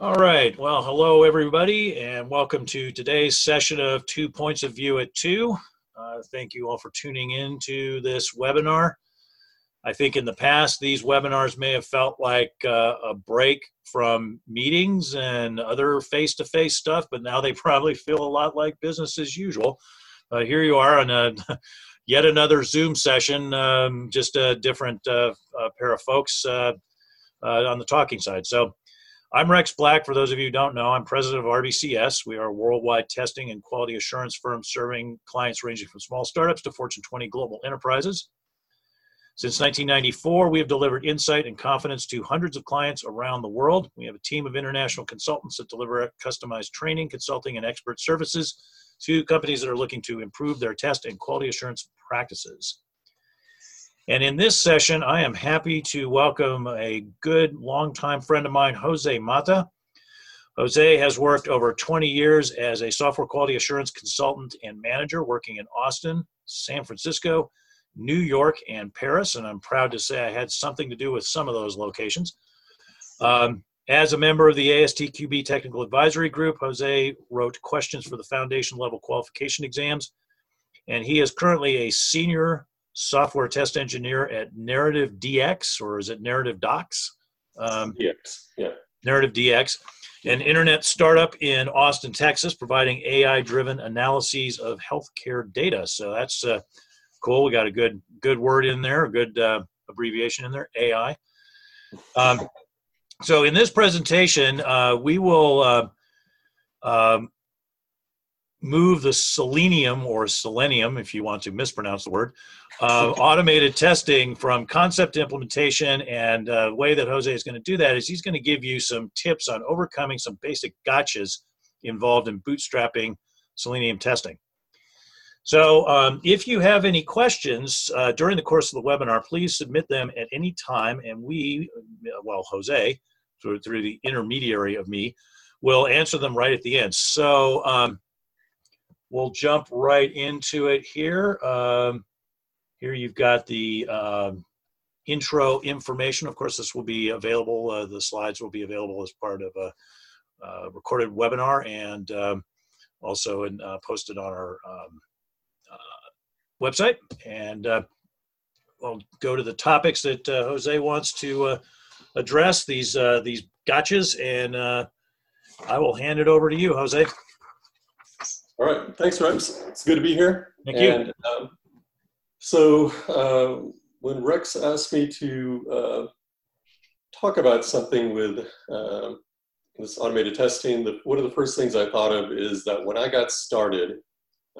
All right. Well, hello, everybody, and welcome to today's session of Two Points of View at Two. Uh, thank you all for tuning in to this webinar. I think in the past, these webinars may have felt like uh, a break from meetings and other face to face stuff, but now they probably feel a lot like business as usual. Uh, here you are on a, yet another Zoom session, um, just a different uh, pair of folks uh, uh, on the talking side. So, I'm Rex Black. For those of you who don't know, I'm president of RBCS. We are a worldwide testing and quality assurance firm serving clients ranging from small startups to Fortune 20 global enterprises. Since 1994, we have delivered insight and confidence to hundreds of clients around the world. We have a team of international consultants that deliver customized training, consulting, and expert services to companies that are looking to improve their test and quality assurance practices. And in this session, I am happy to welcome a good longtime friend of mine, Jose Mata. Jose has worked over 20 years as a software quality assurance consultant and manager working in Austin, San Francisco, New York, and Paris. And I'm proud to say I had something to do with some of those locations. Um, as a member of the ASTQB Technical Advisory Group, Jose wrote questions for the foundation level qualification exams. And he is currently a senior software test engineer at Narrative DX, or is it Narrative Docs? Um, DX, yeah. Narrative DX, an internet startup in Austin, Texas, providing AI-driven analyses of healthcare data. So that's uh, cool. We got a good good word in there, a good uh, abbreviation in there, AI. Um, so in this presentation, uh, we will uh, um, move the selenium or selenium, if you want to mispronounce the word, uh, automated testing from concept implementation. And uh, the way that Jose is going to do that is he's going to give you some tips on overcoming some basic gotchas involved in bootstrapping selenium testing. So um, if you have any questions uh, during the course of the webinar, please submit them at any time. And we, well, Jose, through, through the intermediary of me, will answer them right at the end. So um, we'll jump right into it here. Um, here you've got the um, intro information. Of course, this will be available. Uh, the slides will be available as part of a, a recorded webinar and um, also in, uh, posted on our um, uh, website. And uh, we'll go to the topics that uh, Jose wants to uh, address, these, these gotchas, and I will hand it over to you, Jose. All right, thanks, Rex. It's good to be here. Thank and, you. Um, so uh, when Rex asked me to uh, talk about something with uh, this automated testing, the, one of the first things I thought of is that when I got started,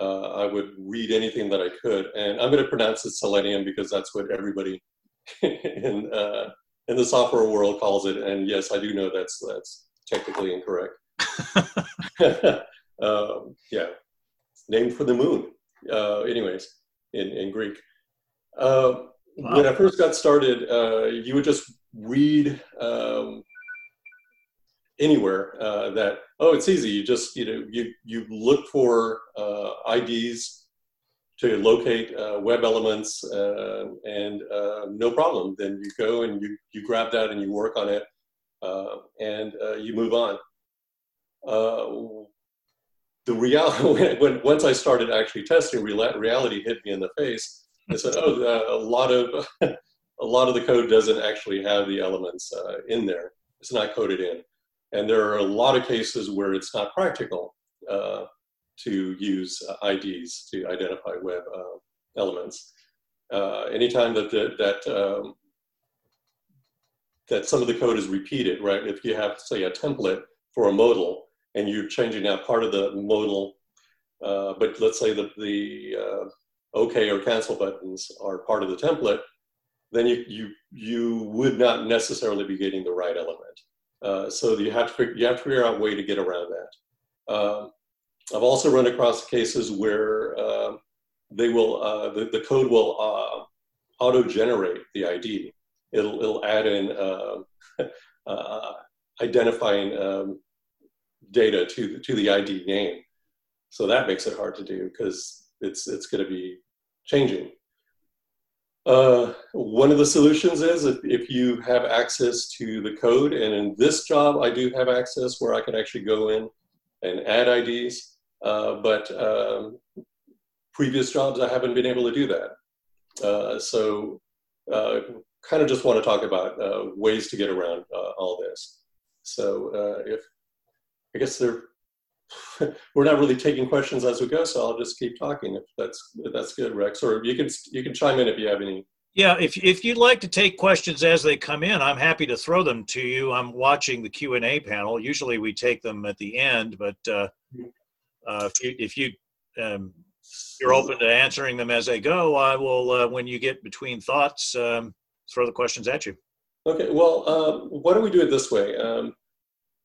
uh, I would read anything that I could, and I'm going to pronounce it selenium because that's what everybody in uh, in the software world calls it. And yes, I do know that's that's technically incorrect. Um, yeah, named for the moon. Uh, anyways, in, in Greek. Uh, wow. When I first got started, uh, you would just read um, anywhere uh, that oh, it's easy. You just you know you you look for uh, IDs to locate uh, web elements, and no problem. Then you go and you you grab that and you work on it, and you move on the reality when, once I started actually testing, reality hit me in the face. I said, "Oh, uh, a lot of a lot of the code doesn't actually have the elements uh, in there. It's not coded in, and there are a lot of cases where it's not practical uh, to use uh, IDs to identify web uh, elements. Uh, anytime that the, that um, that some of the code is repeated, right? If you have, say, a template for a modal, and you're changing out part of the modal, uh, but let's say that the uh, OK or cancel buttons are part of the template, then you, you, you would not necessarily be getting the right element. Uh, so you have, to, you have to figure out a way to get around that. Um, I've also run across cases where uh, they will, uh, the, the code will uh, auto-generate the ID. It'll, it'll add in identifying um, data to the, to the ID name. So that makes it hard to do because it's it's going to be changing. Uh, one of the solutions is if, if you have access to the code, and in this job, I do have access where I can actually go in and add IDs, uh, but um, previous jobs, I haven't been able to do that. Uh, so uh, kind of just want to talk about uh, ways to get around uh, all this. So if, I guess there, we're not really taking questions as we go, so I'll just keep talking if that's if that's good, Rex. Or you can you can chime in if you have any. Yeah, if if you'd like to take questions as they come in, I'm happy to throw them to you. I'm watching the Q and A panel. Usually we take them at the end, but uh, uh, if you if you um, you're open to answering them as they go, I will uh, when you get between thoughts um, throw the questions at you. Okay. Well, um, why don't we do it this way? Um,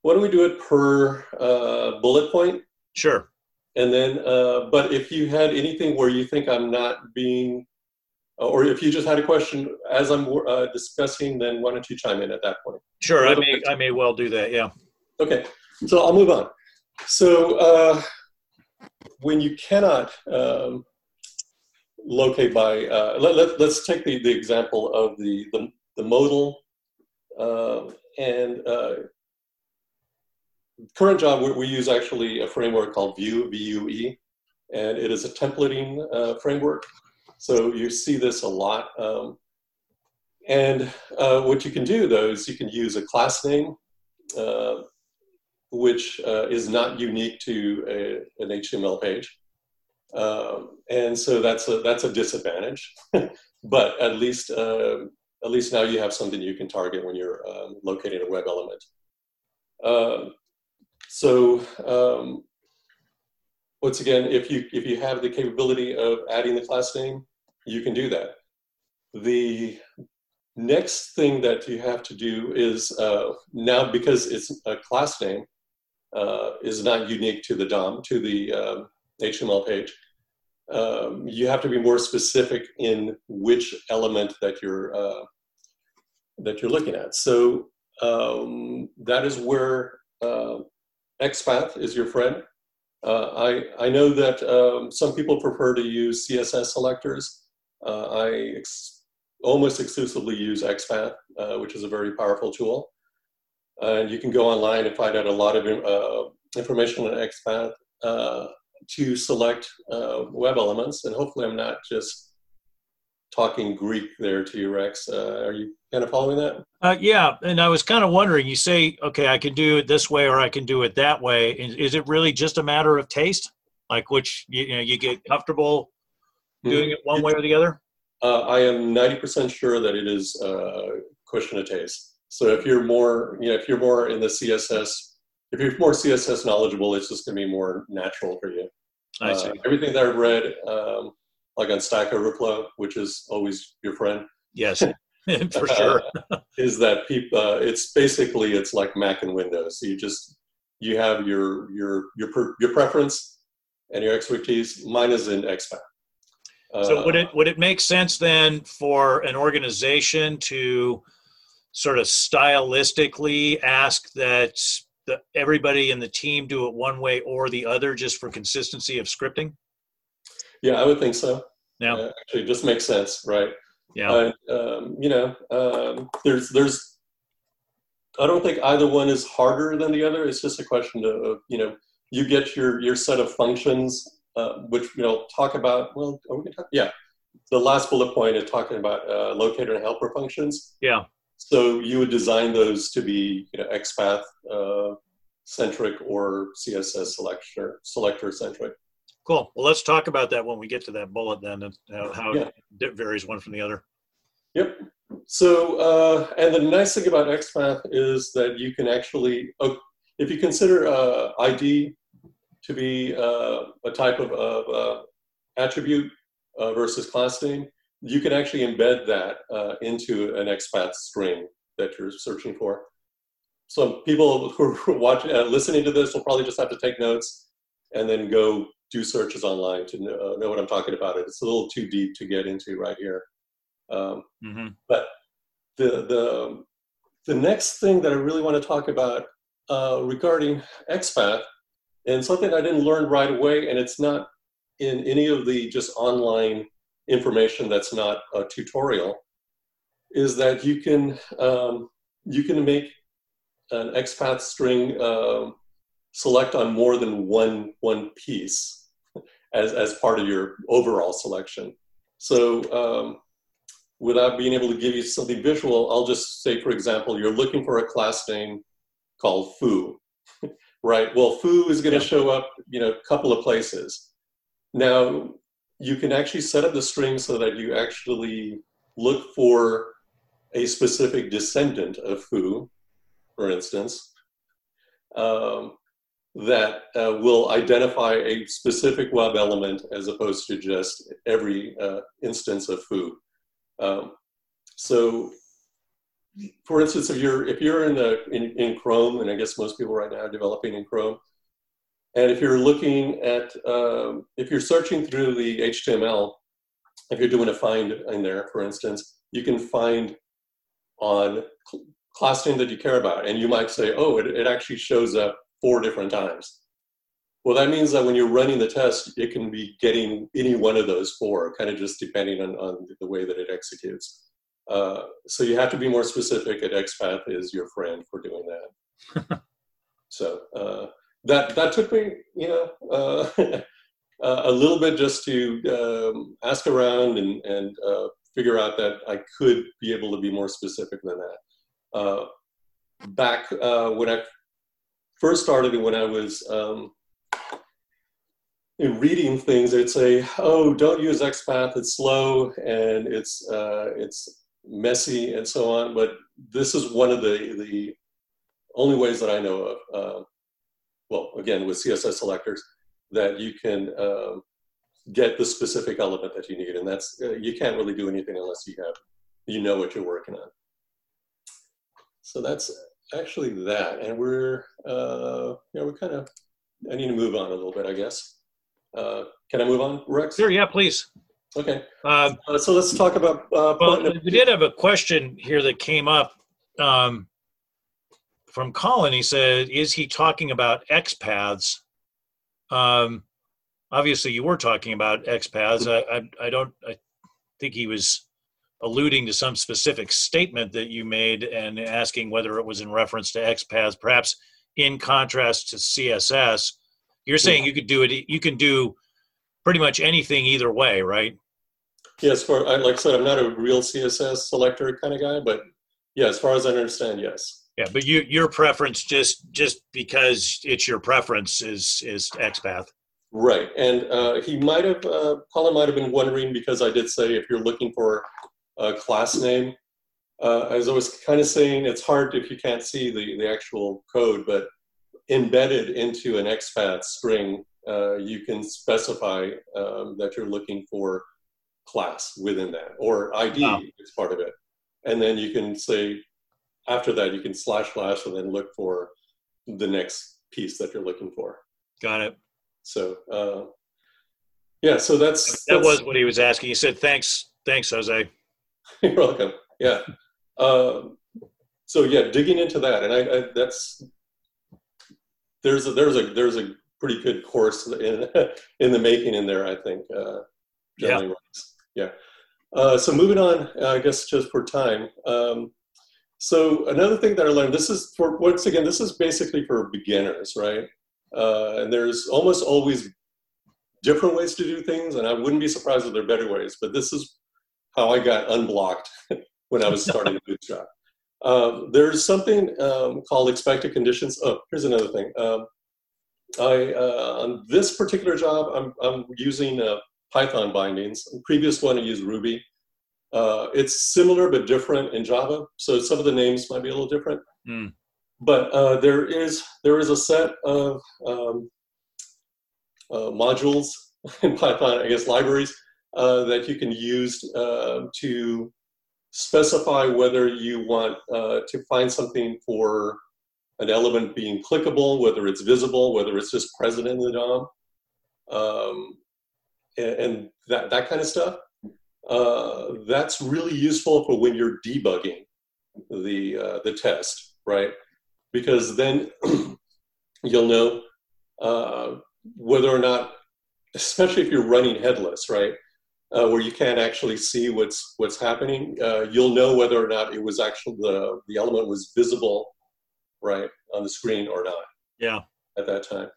why don't we do it per uh, bullet point? Sure. And then, uh, but if you had anything where you think I'm not being, or if you just had a question as I'm uh, discussing, then why don't you chime in at that point? Sure, I may, I may well do that. Yeah. Okay, so I'll move on. So uh, when you cannot um, locate by, uh, let, let, us take the, the example of the, the, the modal uh, and uh, current job, we, we, use actually a framework called Vue, V-U-E, and it is a templating uh, framework. So you see this a lot. Um, and uh, what you can do though is you can use a class name, uh, which uh, is not unique to a, an HTML page. Um, and so that's a, that's a disadvantage, but at least, uh, at least now you have something you can target when you're um, locating a web element. Uh, so um, once again, if you if you have the capability of adding the class name, you can do that. The next thing that you have to do is uh, now because it's a class name uh, is not unique to the DOM to the HTML page. Um, you have to be more specific in which element that you're uh, that you're looking at. So um, that is where uh, XPath is your friend. Uh, I, I know that um, some people prefer to use CSS selectors. Uh, I ex almost exclusively use XPath, uh, which is a very powerful tool. And you can go online and find out a lot of uh, information on XPath uh, to select uh, web elements. And hopefully I'm not just talking Greek there to you, Rex. are you kind of following that? Uh, yeah, and I was kind of wondering. You say, okay, I can do it this way or I can do it that way. Is, is it really just a matter of taste, like which you, you know you get comfortable doing it one way or the other? Uh, I am ninety percent sure that it is a question of taste. So if you're more, you know, if you're more in the CSS, if you're more CSS knowledgeable, it's just going to be more natural for you. I see. Uh, everything that I've read, um, like on Stack Overflow, which is always your friend. Yes. for sure. is that people? Uh, it's basically it's like Mac and Windows. So you just you have your your your your preference and your expertise. Mine is in XPath. Uh, so would it would it make sense then for an organization to sort of stylistically ask that the, everybody in the team do it one way or the other just for consistency of scripting? Yeah, I would think so. Yeah, uh, actually, it just makes sense, right? Yeah. um, you know, um, there's there's I don't think either one is harder than the other. It's just a question of you know you get your your set of functions, uh, which you know talk about. Well, are we gonna talk? Yeah, the last bullet point is talking about uh, locator and helper functions. Yeah. So you would design those to be you know XPath uh, centric or CSS selector selector centric. Cool. Well, let's talk about that when we get to that bullet then, and how yeah. it varies one from the other. Yep. So, uh, and the nice thing about XPath is that you can actually, uh, if you consider uh, ID to be uh, a type of, uh, attribute uh, versus class name, you can actually embed that into an XPath string that you're searching for. So people who are watching, listening to this will probably just have to take notes and then go do searches online to know, uh, know, what I'm talking about. It's a little too deep to get into right here. Um, mm-hmm. But the the the next thing that I really want to talk about uh, regarding XPath, and something I didn't learn right away, and it's not in any of the just online information that's not a tutorial is that you can um, you can make an XPath string uh, select on more than one one piece as as part of your overall selection. So um, without being able to give you something visual, I'll just say, for example, you're looking for a class name called foo, right? Well, foo is going to show up, you know, a couple of places. Now, you can actually set up the string so that you actually look for a specific descendant of foo, for instance, um, that uh, will identify a specific web element as opposed to just every uh, instance of foo. Um, so, for instance, if you're if you're in, the, in in Chrome, and I guess most people right now are developing in Chrome, and if you're looking at um, if you're searching through the HTML, if you're doing a find in there, for instance, you can find on class name that you care about, and you might say, oh, it, it actually shows up four different times. Well, that means that when you're running the test, it can be getting any one of those four, kind of just depending on, on the way that it executes. Uh, so you have to be more specific. At XPath is your friend for doing that. so uh, that that took me, you know, uh, a little bit just to um, ask around and and uh, figure out that I could be able to be more specific than that. Uh, back uh, when I first started, when I was um, in reading things, they'd say, "Oh, don't use XPath; it's slow and it's uh, it's messy and so on." But this is one of the the only ways that I know of. Uh, well, again, with CSS selectors, that you can um, get the specific element that you need, and that's uh, you can't really do anything unless you have you know what you're working on. So that's actually that, and we're uh, yeah we're kind of I need to move on a little bit, I guess. Uh, can I move on, Rex? Sure, yeah, please. Okay. Um, uh, so let's talk about. Uh, well, we did have a question here that came up um, from Colin. He said, "Is he talking about XPaths?" Um, obviously, you were talking about XPaths. I, I, I don't. I think he was alluding to some specific statement that you made and asking whether it was in reference to XPaths, perhaps in contrast to CSS. You're saying yeah. you could do it. You can do pretty much anything either way, right? Yes, for like I said, I'm not a real CSS selector kind of guy, but yeah, as far as I understand, yes. Yeah, but you your preference just just because it's your preference is is XPath. Right, and uh, he might have uh, Colin might have been wondering because I did say if you're looking for a class name, uh, as I was kind of saying, it's hard if you can't see the the actual code, but embedded into an XPath string, uh, you can specify um, that you're looking for class within that, or ID wow. is part of it. And then you can say, after that, you can slash slash and then look for the next piece that you're looking for. Got it. So, uh, yeah, so that's, that was what he was asking. He said, thanks, thanks, Jose. You're welcome. Yeah. Um, so yeah, digging into that, and I, I that's there's a, there's a there's a pretty good course in in the making in there. I think. Uh, yeah. Yeah. Uh, so moving on, I guess just for time. Um, so another thing that I learned, this is for once again, this is basically for beginners, right? Uh, and there's almost always different ways to do things, and I wouldn't be surprised if there are better ways. But this is how I got unblocked when I was starting to Bootstrap. Um, there's something um, called expected conditions. Oh, here's another thing. Um, I uh, on this particular job, I'm I'm using uh, Python bindings. The previous one I used Ruby. Uh, it's similar but different in Java, so some of the names might be a little different. Mm. But uh, there is there is a set of um, uh, modules in Python, I guess libraries uh, that you can use to specify whether you want uh, to find something for an element being clickable, whether it's visible, whether it's just present in the DOM, um, and, and, that, that kind of stuff. Uh, that's really useful for when you're debugging the, uh, the test, right? Because then you'll know uh, whether or not, especially if you're running headless, right? Uh, where you can't actually see what's what's happening. Uh, you'll know whether or not it was actually the the element was visible, right, on the screen or not. Yeah. At that time,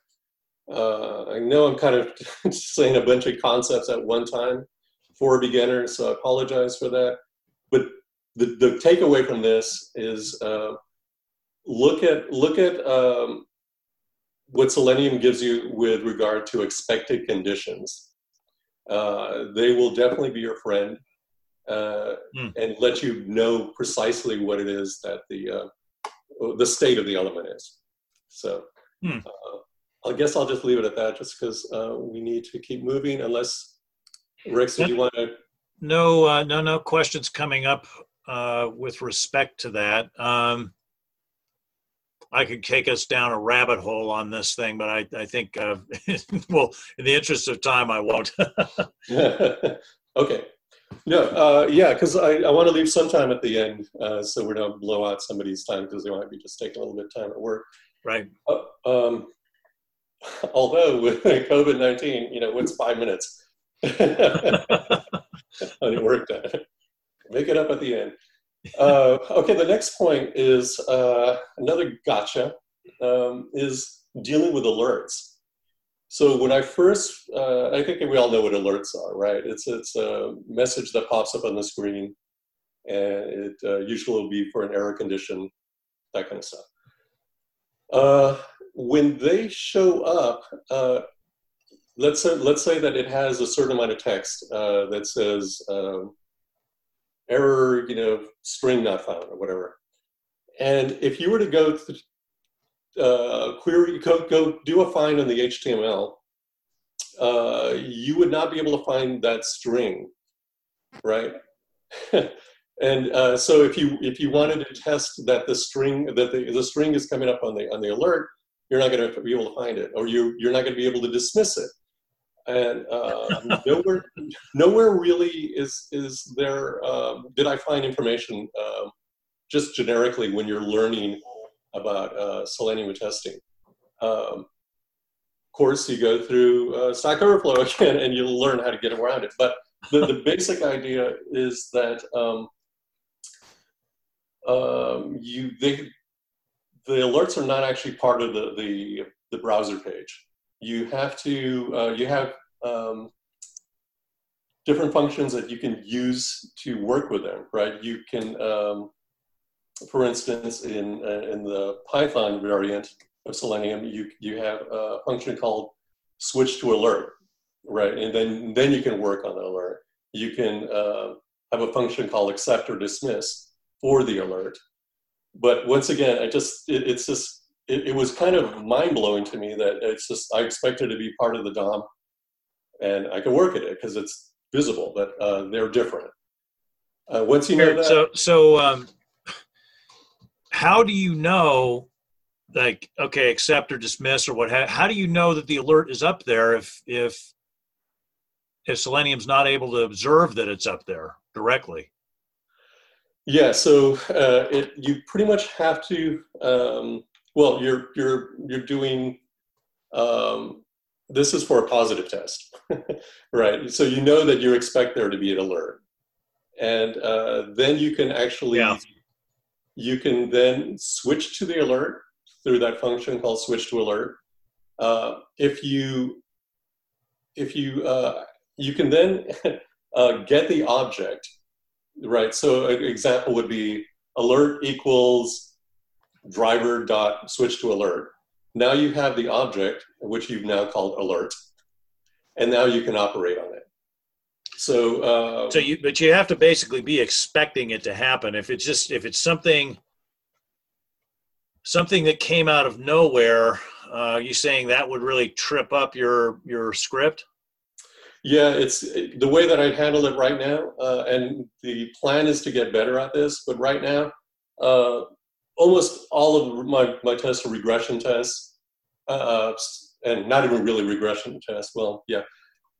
uh, I know I'm kind of saying a bunch of concepts at one time for a beginner, so I apologize for that. But the the takeaway from this is uh, look at look at um, what Selenium gives you with regard to expected conditions. Uh, they will definitely be your friend uh, mm. and let you know precisely what it is that the uh, the state of the element is. So mm. I guess I'll just leave it at that, just because uh, we need to keep moving. Unless Rex, do you want to? No, uh, no, no questions coming up with respect to that. Um, I could take us down a rabbit hole on this thing, but I, I think, uh, well, in the interest of time, I won't. okay. No, uh, yeah, because I, I want to leave some time at the end uh, so we don't blow out somebody's time because they might be just taking a little bit of time at work. Right. Uh, um, although with COVID 19, you know, what's five minutes on your work time? Make it up at the end. Uh, okay, the next point is uh, another gotcha um, is dealing with alerts. So when I first, uh, I think we all know what alerts are, right? It's it's a message that pops up on the screen, and it uh, usually will be for an error condition, that kind of stuff. Uh, when they show up, uh, let's say let's say that it has a certain amount of text that says um, error, you know, string not found or whatever. And if you were to go to uh, query, go, go do a find on the HTML, uh, you would not be able to find that string, right? and uh, so if you if you wanted to test that the string that the, the string is coming up on the on the alert, you're not going to be able to find it, or you you're not going to be able to dismiss it and uh, nowhere, nowhere really is is there. Um, did I find information um, just generically when you're learning about uh, Selenium testing? Um, of course, you go through uh, Stack Overflow again, and you'll learn how to get around it. But the, the basic idea is that um, um, you they, the alerts are not actually part of the the, the browser page you have to uh, you have um, different functions that you can use to work with them right? You can um, for instance in uh, in the python variant of selenium you you have a function called switch to alert right? And then then you can work on the alert. You can uh, have a function called accept or dismiss for the alert. But once again i just it, it's just it, it was kind of mind blowing to me that it's just I expected to be part of the DOM, and I could work at it because it's visible, but uh, they're different. Uh, once you know that, so so um, how do you know? Like okay, accept or dismiss or what? How do you know that the alert is up there if if if Selenium's not able to observe that it's up there directly? Yeah, so uh, it, you pretty much have to um, well, you're you're you're doing. Um, this is for a positive test, right? So you know that you expect there to be an alert, and uh, then you can actually yeah. you can then switch to the alert through that function called switch to alert. Uh, if you if you uh, you can then uh, get the object right. So an example would be alert equals driver dot switch to alert. Now you have the object, which you've now called alert, and now you can operate on it. So, uh, so you, but you have to basically be expecting it to happen. If it's just, if it's something, something that came out of nowhere, uh, you saying that would really trip up your your script? Yeah, it's the way that I handle it right now, uh, and the plan is to get better at this. But right now, uh, almost all of my, my tests are regression tests, uh, and not even really regression tests. Well, yeah.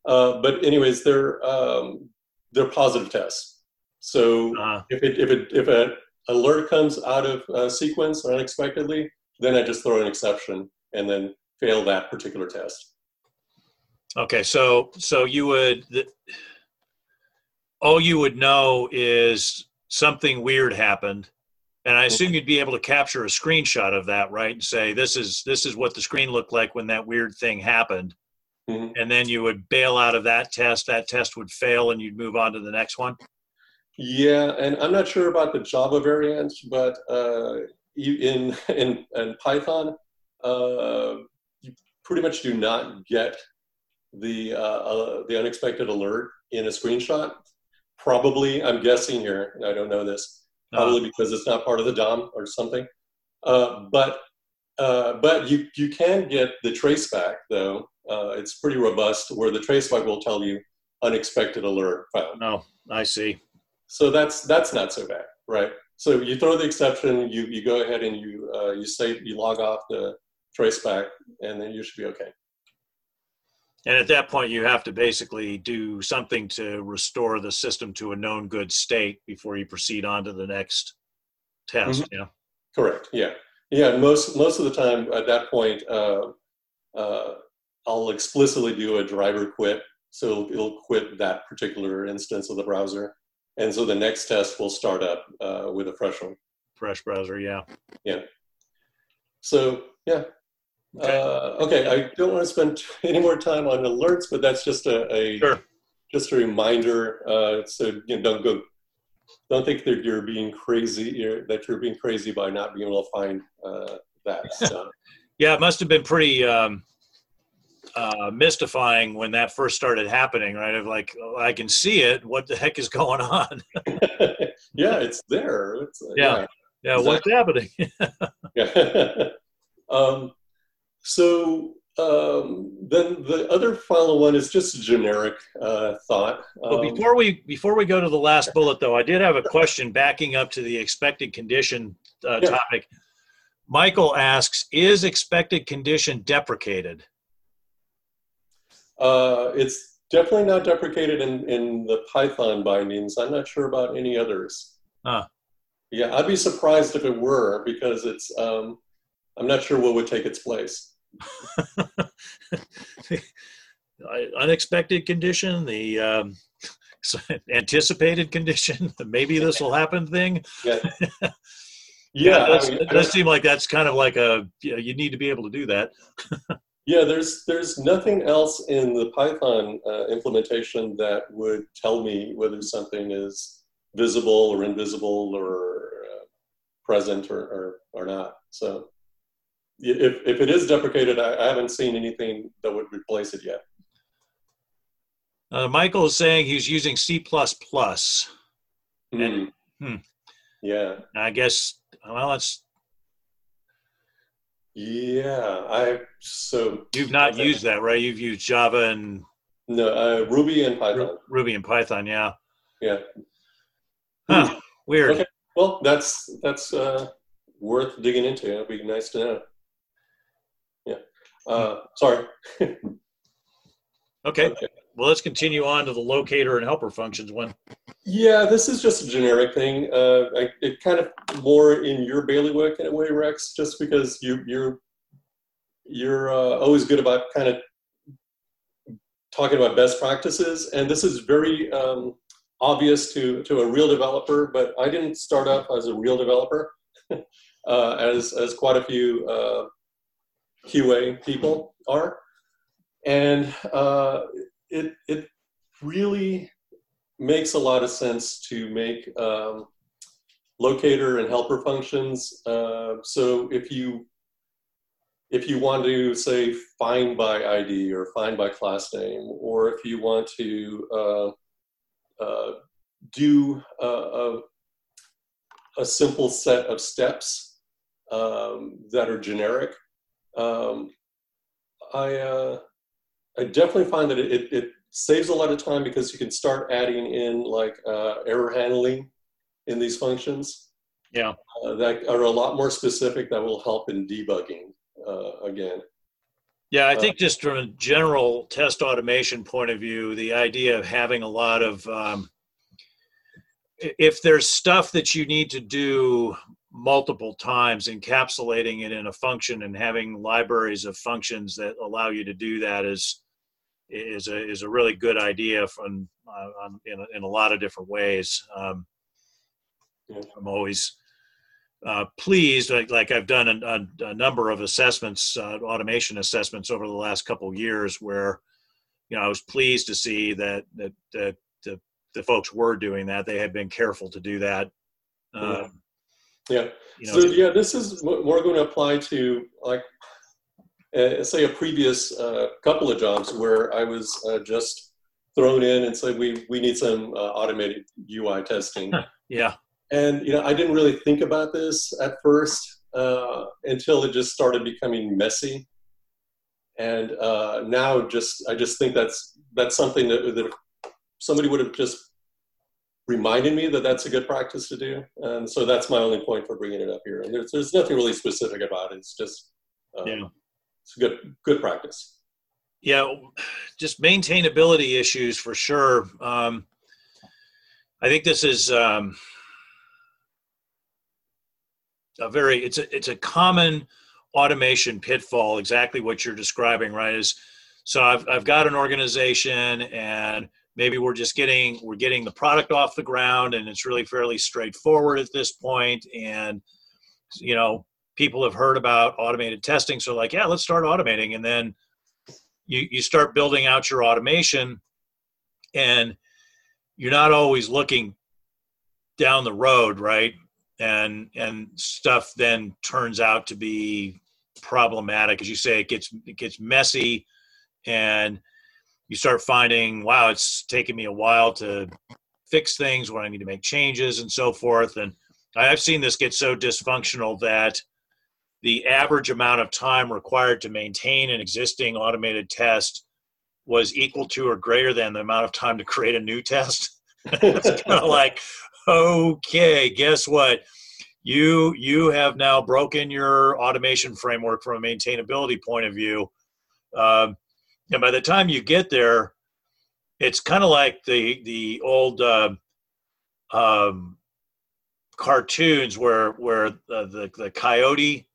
Uh, but anyways, they're um, they're positive tests. So uh-huh. if it if it if an alert comes out of uh, sequence unexpectedly, then I just throw an exception and then fail that particular test. Okay, so so you would all you would know is something weird happened and i assume you'd be able to capture a screenshot of that right and say this is this is what the screen looked like when that weird thing happened Mhm. and then you would bail out of that test that test would fail and you'd move on to the next one Yeah, and I'm not sure about the Java variants, but uh, in, in in Python, uh, you pretty much do not get the uh, uh, the unexpected alert in a screenshot. Probably, I'm guessing here. and I don't know this. Probably because it's not part of the DOM or something. Uh, but uh, but you you can get the traceback though. Uh, it's pretty robust, where the traceback will tell you unexpected alert found. no i see So that's that's not so bad, right? So you throw the exception, you you go ahead and you uh, you say you log off the traceback, and then you should be okay. And at that point you have to basically do something to restore the system to a known good state before you proceed on to the next test yeah Correct. Yeah. Yeah. Most most of the time at that point, uh, uh, I'll explicitly do a driver quit, so it'll, it'll quit that particular instance of the browser, and so the next test will start up uh, with a fresh one. fresh browser Yeah. yeah So yeah. Okay. Uh, okay, I don't want to spend any more time on alerts, but that's just a, a Sure. just a reminder. Uh, so you know, don't go, don't think that you're being crazy. You're, that you're being crazy by not being able to find uh, that. So, Yeah, it must have been pretty um, uh, mystifying when that first started happening, right? Of like, oh, I can see it. What the heck is going on? yeah, it's there. It's, uh, Yeah. yeah, what's happening? yeah. um, so um, then the other final one is just a generic uh, thought. Um, before we before we go to the last bullet, though, I did have a question backing up to the expected condition uh, Yeah. topic. Michael asks, "Is expected condition deprecated?" Uh, it's definitely not deprecated in, in the Python bindings. I'm not sure about any others. Huh. Yeah, I'd be surprised if it were because it's. Um, I'm not sure what would take its place. Uh, Unexpected condition, the um, anticipated condition, the maybe this will happen thing. Yeah, Yeah. I mean, it does seem like that's kind of like a you, know, you need to be able to do that. yeah. There's there's nothing else in the Python uh, implementation that would tell me whether something is visible or invisible or uh, present or, or or not. So. If, if it is deprecated, I, I haven't seen anything that would replace it yet. Uh, Michael is saying he's using C++. Hmm. Hmm. Yeah, I guess well, that's yeah. I so you've not used that, right? You've used Java and no uh, Ruby and Python. Ruby and Python, yeah. Yeah. Huh, weird. Okay. Well, that's that's uh, worth digging into. It'd be nice to know. Uh, sorry. Okay. Well, let's continue on to the locator and helper functions one. Yeah, this is just a generic thing. Uh, I, it kind of more in your bailiwick in a way, Rex, just because you you're you're uh, always good about kind of talking about best practices, and this is very um, obvious to to a real developer. But I didn't start up as a real developer, uh, as as quite a few uh, QA people are, and uh, it it really makes a lot of sense to make um, locator and helper functions. Uh, so if you if you want to say find by ID or find by class name, or if you want to uh, uh, do a, a, a simple set of steps um, that are generic, um, I uh, I definitely find that it, it, saves a lot of time because you can start adding in like uh, error handling in these functions Yeah. uh, that are a lot more specific that will help in debugging uh, again. Yeah, I Uh, think just from a general test automation point of view, the idea of having a lot of, um, if there's stuff that you need to do multiple times, encapsulating it in a function and having libraries of functions that allow you to do that is is a is a really good idea from uh, on, in, a, in a lot of different ways. Um. I'm always uh, pleased, like, like I've done a, a, a number of assessments, uh, automation assessments over the last couple of years, where you know I was pleased to see that that that the, the folks were doing that. They had been careful to do that. Um, Yeah. you know, So yeah, this is more going to apply to like, uh, say a previous uh, couple of jobs where I was uh, just thrown in and said we we need some uh, automated UI testing, yeah, and you know I didn't really think about this at first uh, until it just started becoming messy, and uh, now just I just think that's that's something that that somebody would have just reminded me that that's a good practice to do. And so that's my only point for bringing it up here. And there's, there's nothing really specific about it. It's just, um, Yeah. it's a good, good practice. yeah, just maintainability issues for sure. Um, I think this is um, a very it's a it's a common automation pitfall. Exactly what you're describing, right? Is so I've I've got an organization and maybe we're just getting we're getting the product off the ground and it's really fairly straightforward at this point. And you know people have heard about automated testing. So like yeah let's start automating. And then you you start building out your automation and you're not always looking down the road right? And and stuff then turns out to be problematic. As you say it gets it gets messy and you start finding wow it's taking me a while to fix things when i need to make changes and so forth. And i've seen this get so dysfunctional that the average amount of time required to maintain an existing automated test was equal to or greater than the amount of time to create a new test. It's kind of like okay guess what? You you have now broken your automation framework from a maintainability point of view. Um, and by the time you get there it's kind of like the the old uh, um, cartoons where where the, the the coyote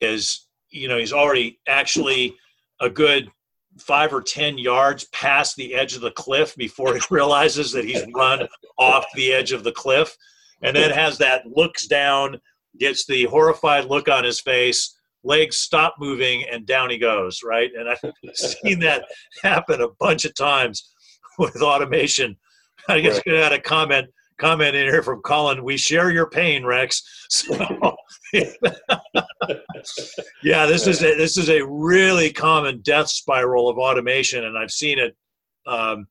is you know he's already actually a good five or ten yards past the edge of the cliff before he realizes that he's run off the edge of the cliff. And then has that looks down gets the horrified look on his face legs stop moving and down he goes right? And i've seen that happen a bunch of times with automation. I guess Right. we had a comment comment in here from colin we share your pain rex. So yeah this is a this is a really common death spiral of automation and i've seen it um,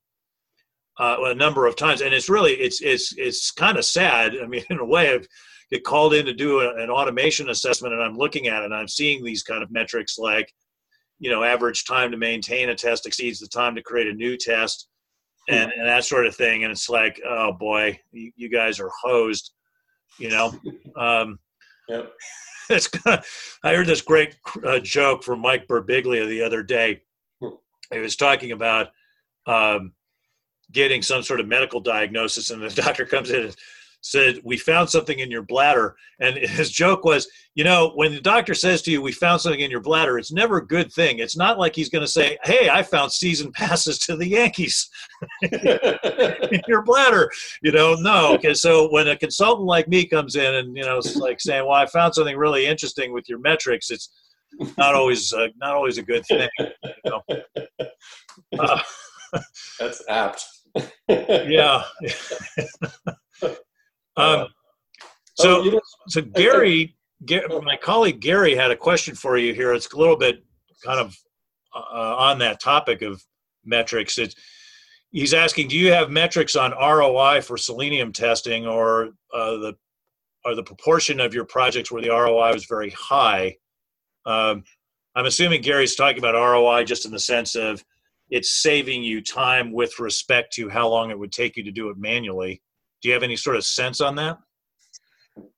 uh, a number of times. And it's really it's it's it's kind of sad. I mean in a way i've get called in to do a, an automation assessment and i'm looking at it and i'm seeing these kind of metrics like you know average time to maintain a test exceeds the time to create a new test and, and that sort of thing and it's like oh boy you, you guys are hosed you know um, Yep. it's I heard this great uh, joke from Mike Birbiglia the other day. He was talking about um, getting some sort of medical diagnosis, and the doctor comes in and said, "We found something in your bladder." And his joke was, you know, when the doctor says to you, "We found something in your bladder," it's never a good thing. It's not like he's going to say, "Hey, I found season passes to the Yankees." in your bladder. You know, no. Okay, so when a consultant like me comes in and you know, it's like saying, "Well, I found something really interesting with your metrics," it's not always uh, not always a good thing. You know? uh, That's apt. yeah. Uh, um, so, oh, you know, so Gary, Ga- my colleague Gary had a question for you here. It's a little bit kind of uh, on that topic of metrics. It's, he's asking, do you have metrics on ROI for selenium testing, or uh, the or the proportion of your projects where the ROI was very high? Um, I'm assuming Gary's talking about ROI just in the sense of it's saving you time with respect to how long it would take you to do it manually. Do you have any sort of sense on that?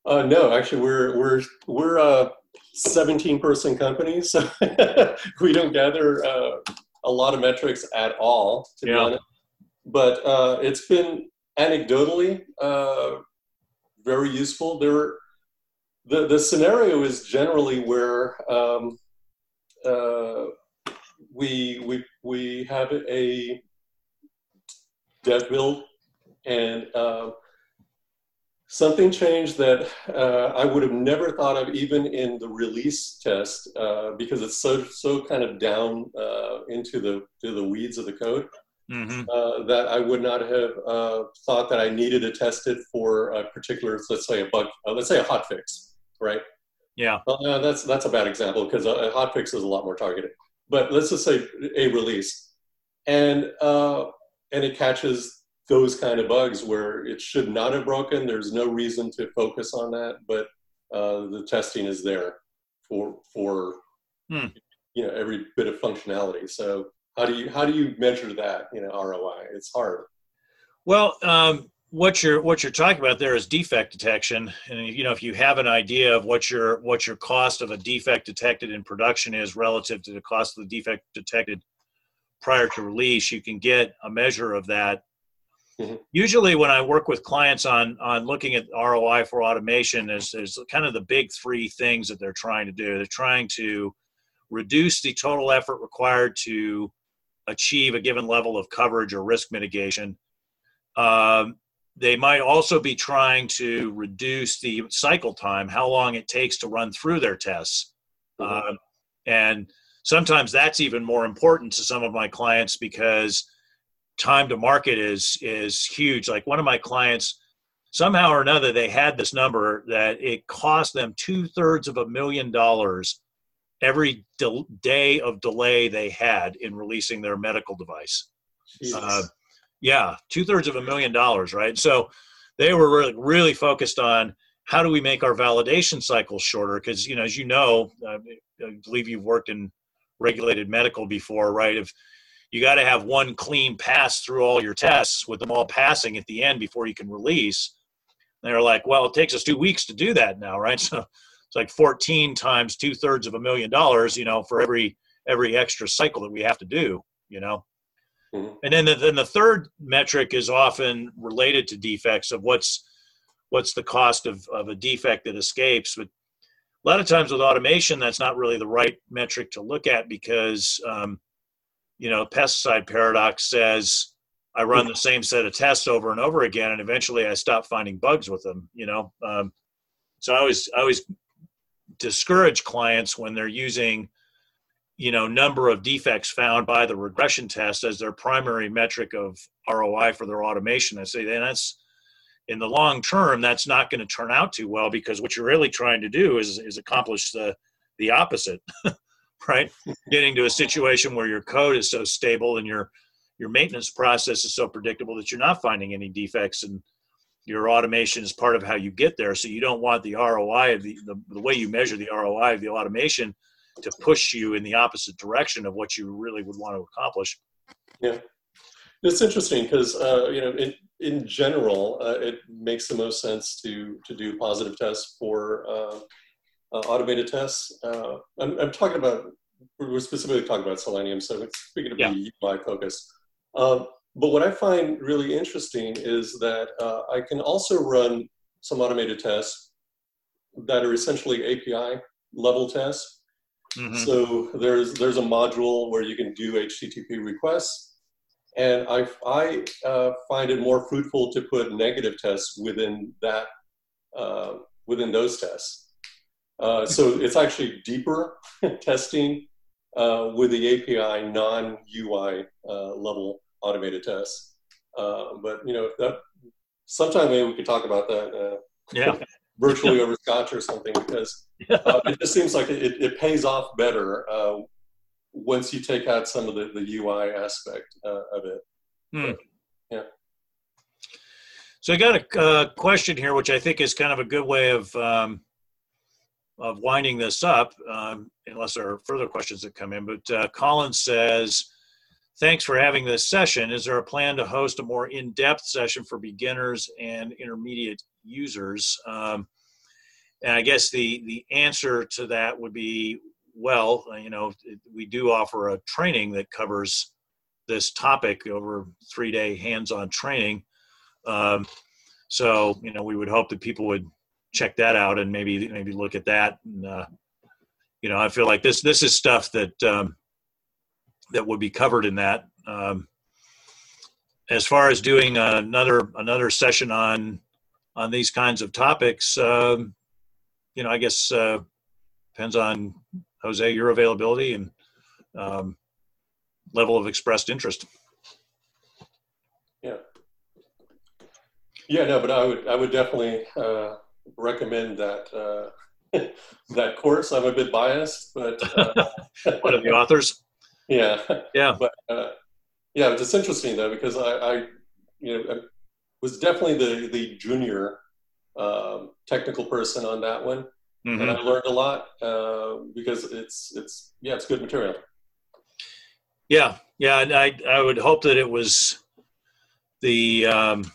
Uh, no, actually, we're we're we're a 17 person company, so we don't gather uh, a lot of metrics at all. To Yeah. but uh, it's been anecdotally uh, very useful. There, the the scenario is generally where um, uh, we we we have a dev build, and uh, something changed that uh, I would have never thought of even in the release test uh, because it's so so kind of down uh, into the to the weeds of the code. Mm-hmm. Uh, that I would not have uh, thought that I needed to test it for a particular, let's say a bug, let's say a hot fix, right? Yeah. Well, that's that's a bad example because a, a hot fix is a lot more targeted but let's just say a release, and uh, and it catches those kind of bugs where it should not have broken. There's no reason to focus on that, but uh, the testing is there for for hmm. you know every bit of functionality. So how do you how do you measure that you know ROI? It's hard. Well, um, what you're what you're talking about there is defect detection and you know if you have an idea of what your what your cost of a defect detected in production is relative to the cost of the defect detected prior to release you can get a measure of that mm-hmm. usually when i work with clients on on looking at roi for automation is is kind of the big three things that they're trying to do they're trying to reduce the total effort required to achieve a given level of coverage or risk mitigation um, they might also be trying to reduce the cycle time, how long it takes to run through their tests. Mm-hmm. Uh, and sometimes that's even more important to some of my clients because time to market is is huge. Like one of my clients, somehow or another, they had this number that it cost them two thirds of a million dollars every day of delay they had in releasing their medical device. Uh, yeah, two thirds of a million dollars, right? So they were really, really focused on how do we make our validation cycles shorter? Because you know, as you know, I believe you've worked in regulated medical before, right? If you got to have one clean pass through all your tests with them all passing at the end before you can release. They're like, well, it takes us two weeks to do that now, right? So it's like 14 times two thirds of a million dollars, you know, for every every extra cycle that we have to do, you know. Mm-hmm. And then the, then the third metric is often related to defects of what's what's the cost of, of a defect that escapes. But a lot of times with automation, that's not really the right metric to look at because um, you know pesticide paradox says I run the same set of tests over and over again, and eventually I stop finding bugs with them. You know, um, so I always I always discourage clients when they're using you know number of defects found by the regression test as their primary metric of ROI for their automation. I say then that's in the long term that's not going to turn out too well because what you're really trying to do is is accomplish the the opposite, right? Getting to a situation where your code is so stable and your your maintenance process is so predictable that you're not finding any defects and your automation is part of how you get there. So you don't want the ROI of the, the, the way you measure the ROI of the automation to push you in the opposite direction of what you really would want to accomplish. Yeah, it's interesting because uh, you know in in general uh, it makes the most sense to to do positive tests for uh, automated tests. Uh, I'm, I'm, talking about we're specifically talking about Selenium, so it's speaking of yeah. the UI focus. Um, but what I find really interesting is that uh, I can also run some automated tests that are essentially API level tests Mm-hmm. So there's there's a module where you can do HTTP requests, and I I uh, find it more fruitful to put negative tests within that uh, within those tests. Uh, so it's actually deeper testing uh, with the API non UI uh, level automated tests. Uh, but you know that sometime maybe we could talk about that. yeah. virtually over scotch or something because uh, it just seems like it, it pays off better uh, once you take out some of the, the UI aspect uh, of it. Hmm. yeah. So I got a uh, question here, which I think is kind of a good way of um, of winding this up, um, unless there are further questions that come in. But uh, Colin says, "Thanks for having this session. Is there a plan to host a more in-depth session for beginners and intermediate users. Um, and I guess the the answer to that would be well, you know, we do offer a training that covers this topic over three day hands on training. Um, so you know, we would hope that people would check that out and maybe maybe look at that. And uh, you know, I feel like this this is stuff that um, that would be covered in that. Um, as far as doing another another session on on these kinds of topics, um, you know, I guess uh, depends on Jose your availability and um, level of expressed interest. Yeah. Yeah, no, but I would I would definitely uh, recommend that uh, that course. I'm a bit biased, but uh, one of the authors. Yeah, yeah, but uh, yeah, it's interesting though because I, I you know, I was definitely the the junior um, technical person on that one, mm-hmm. and I learned a lot uh, because it's it's yeah, it's good material. Yeah, yeah, and I I would hope that it was the um,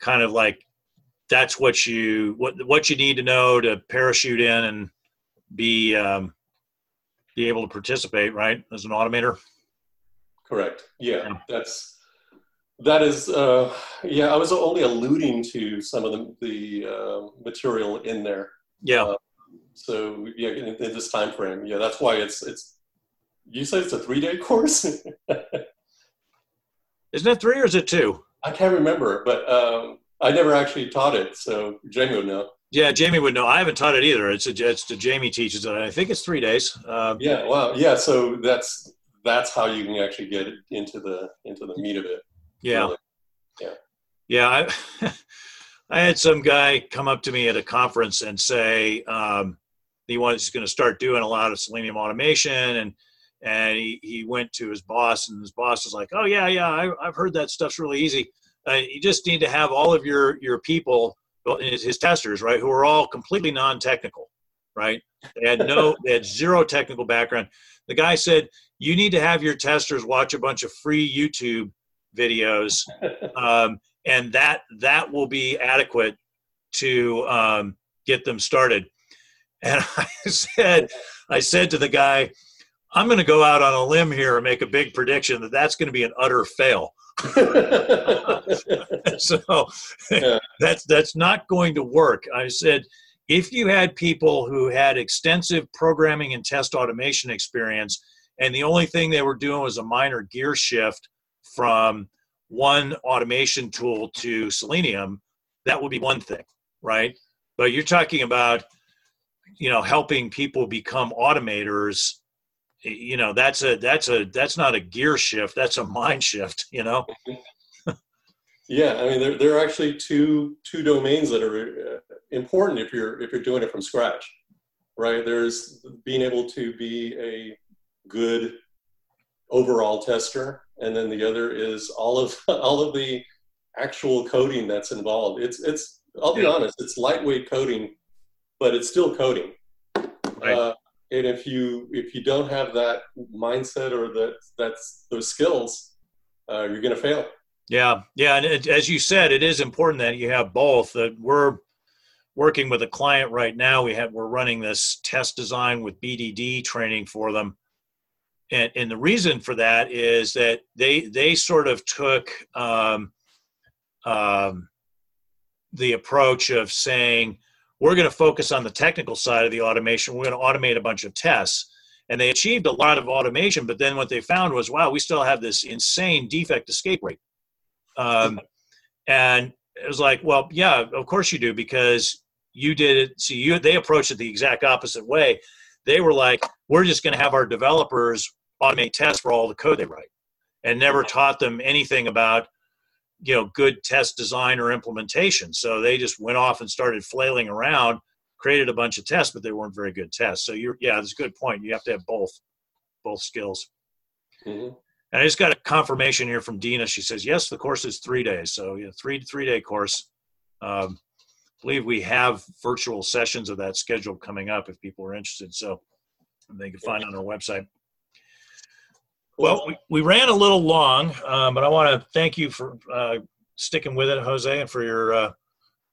kind of like that's what you what what you need to know to parachute in and be um, be able to participate right as an automator. Correct. Yeah, yeah. that's that is uh, yeah. I was only alluding to some of the the uh, material in there. Yeah. Uh, so yeah, in, in, this time frame, yeah, that's why it's it's. You said it's a three day course. Isn't it three or is it two? I can't remember, but um, I never actually taught it, so Jamie would know. Yeah, Jamie would know. I haven't taught it either. It's a, it's the Jamie teaches it. I think it's three days. Um, yeah, wow, yeah. So that's that's how you can actually get into the into the meat of it. Yeah, really. yeah, yeah. I I had some guy come up to me at a conference and say um, he was going to start doing a lot of selenium automation and and he, he went to his boss and his boss was like oh yeah yeah I, i've heard that stuff's really easy uh, you just need to have all of your your people his, his testers right who are all completely non-technical right? They had no they had zero technical background. The guy said you need to have your testers watch a bunch of free youtube videos um, and that that will be adequate to um, get them started. And i said i said to the guy I'm going to go out on a limb here and make a big prediction that that's going to be an utter fail. so yeah. that's that's not going to work. I said if you had people who had extensive programming and test automation experience, and the only thing they were doing was a minor gear shift from one automation tool to Selenium, that would be one thing, right? But you're talking about you know helping people become automators you know that's a that's a that's not a gear shift that's a mind shift you know yeah i mean there, there are actually two two domains that are uh, important if you're if you're doing it from scratch right there's being able to be a good overall tester and then the other is all of all of the actual coding that's involved it's it's i'll be yeah. honest it's lightweight coding but it's still coding right. uh, and if you if you don't have that mindset or that that's those skills uh, you're going to fail. Yeah yeah and it, as you said it is important that you have both uh, we're working with a client right now. We have we're running this test design with bdd training for them. And, and the reason for that is that they they sort of took um, um, the approach of saying we're going to focus on the technical side of the automation. We're going to automate a bunch of tests. And they achieved a lot of automation, but then what they found was, wow, we still have this insane defect escape rate. Um, and it was like, well, yeah, of course you do, because you did it. See, you they approached it the exact opposite way. They were like, we're just going to have our developers automate tests for all the code they write, and never taught them anything about you know good test design or implementation. So they just went off and started flailing around created a bunch of tests but they weren't very good tests. So you're yeah that's a good point. You have to have both both skills. Mm-hmm. and i just got a confirmation here from dina. She says yes the course is three days. So yeah three three day course. Um, I believe we have virtual sessions of that scheduled coming up if people are interested. So they can find on our website well, we, we ran a little long, um, but I want to thank you for uh, sticking with it, Jose, and for your uh,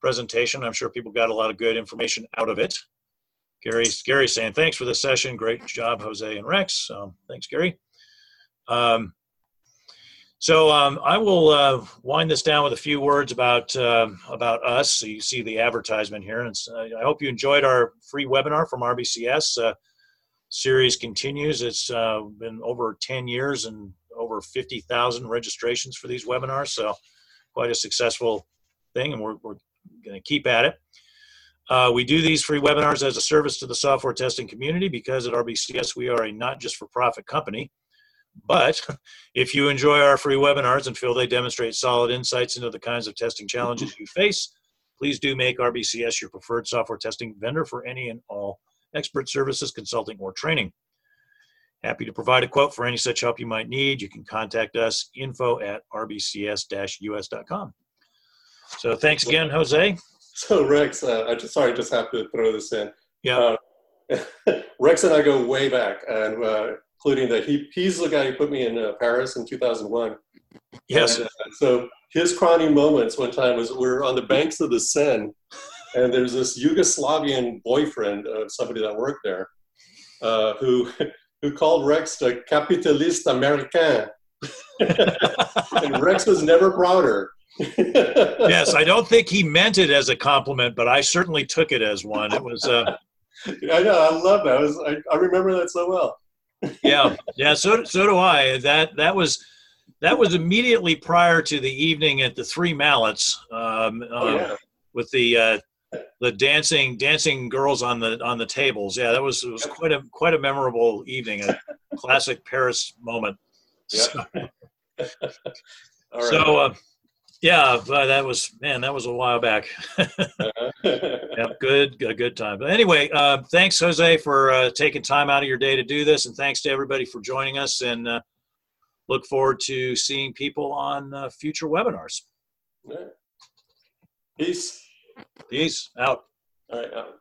presentation. I'm sure people got a lot of good information out of it. Gary, Gary saying, thanks for the session. Great job, Jose and Rex. Um, thanks, Gary. Um, so um, I will uh, wind this down with a few words about uh, about us. So you see the advertisement here, and uh, I hope you enjoyed our free webinar from RBCS. Series continues. It's uh, been over 10 years and over 50,000 registrations for these webinars. So quite a successful thing, and we're, we're going to keep at it. Uh, we do these free webinars as a service to the software testing community because at RBCS we are a not just for profit company. But if you enjoy our free webinars and feel they demonstrate solid insights into the kinds of testing challenges you face, please do make RBCS your preferred software testing vendor for any and all expert services, consulting, or training. Happy to provide a quote for any such help you might need. You can contact us info at rbcs-us.com. So thanks again, Jose. So Rex, uh, I just sorry, I just have to throw this in. Yeah. Uh, Rex and I go way back, and uh, including that he he's the guy who put me in uh, Paris in 2001. Yes. And, uh, so his crowning moments one time was we are on the banks of the Seine, and there's this Yugoslavian boyfriend of somebody that worked there, uh, who who called Rex the capitalist American, and Rex was never prouder. yes, I don't think he meant it as a compliment, but I certainly took it as one. It was. Uh, I know. I love that. I, was, I, I remember that so well. yeah, yeah. So so do I. That that was that was immediately prior to the evening at the Three Mallets. Um, oh, um, yeah. With the uh, the dancing dancing girls on the on the tables. Yeah, that was it was quite a quite a memorable evening. A classic Paris moment. Yeah. So, right. so uh, yeah, that was man, that was a while back. yeah, good, a good time. But anyway, uh, thanks, Jose, for uh, taking time out of your day to do this, and thanks to everybody for joining us. And uh, look forward to seeing people on uh, future webinars. Yeah. Peace. Peace out. All right. out.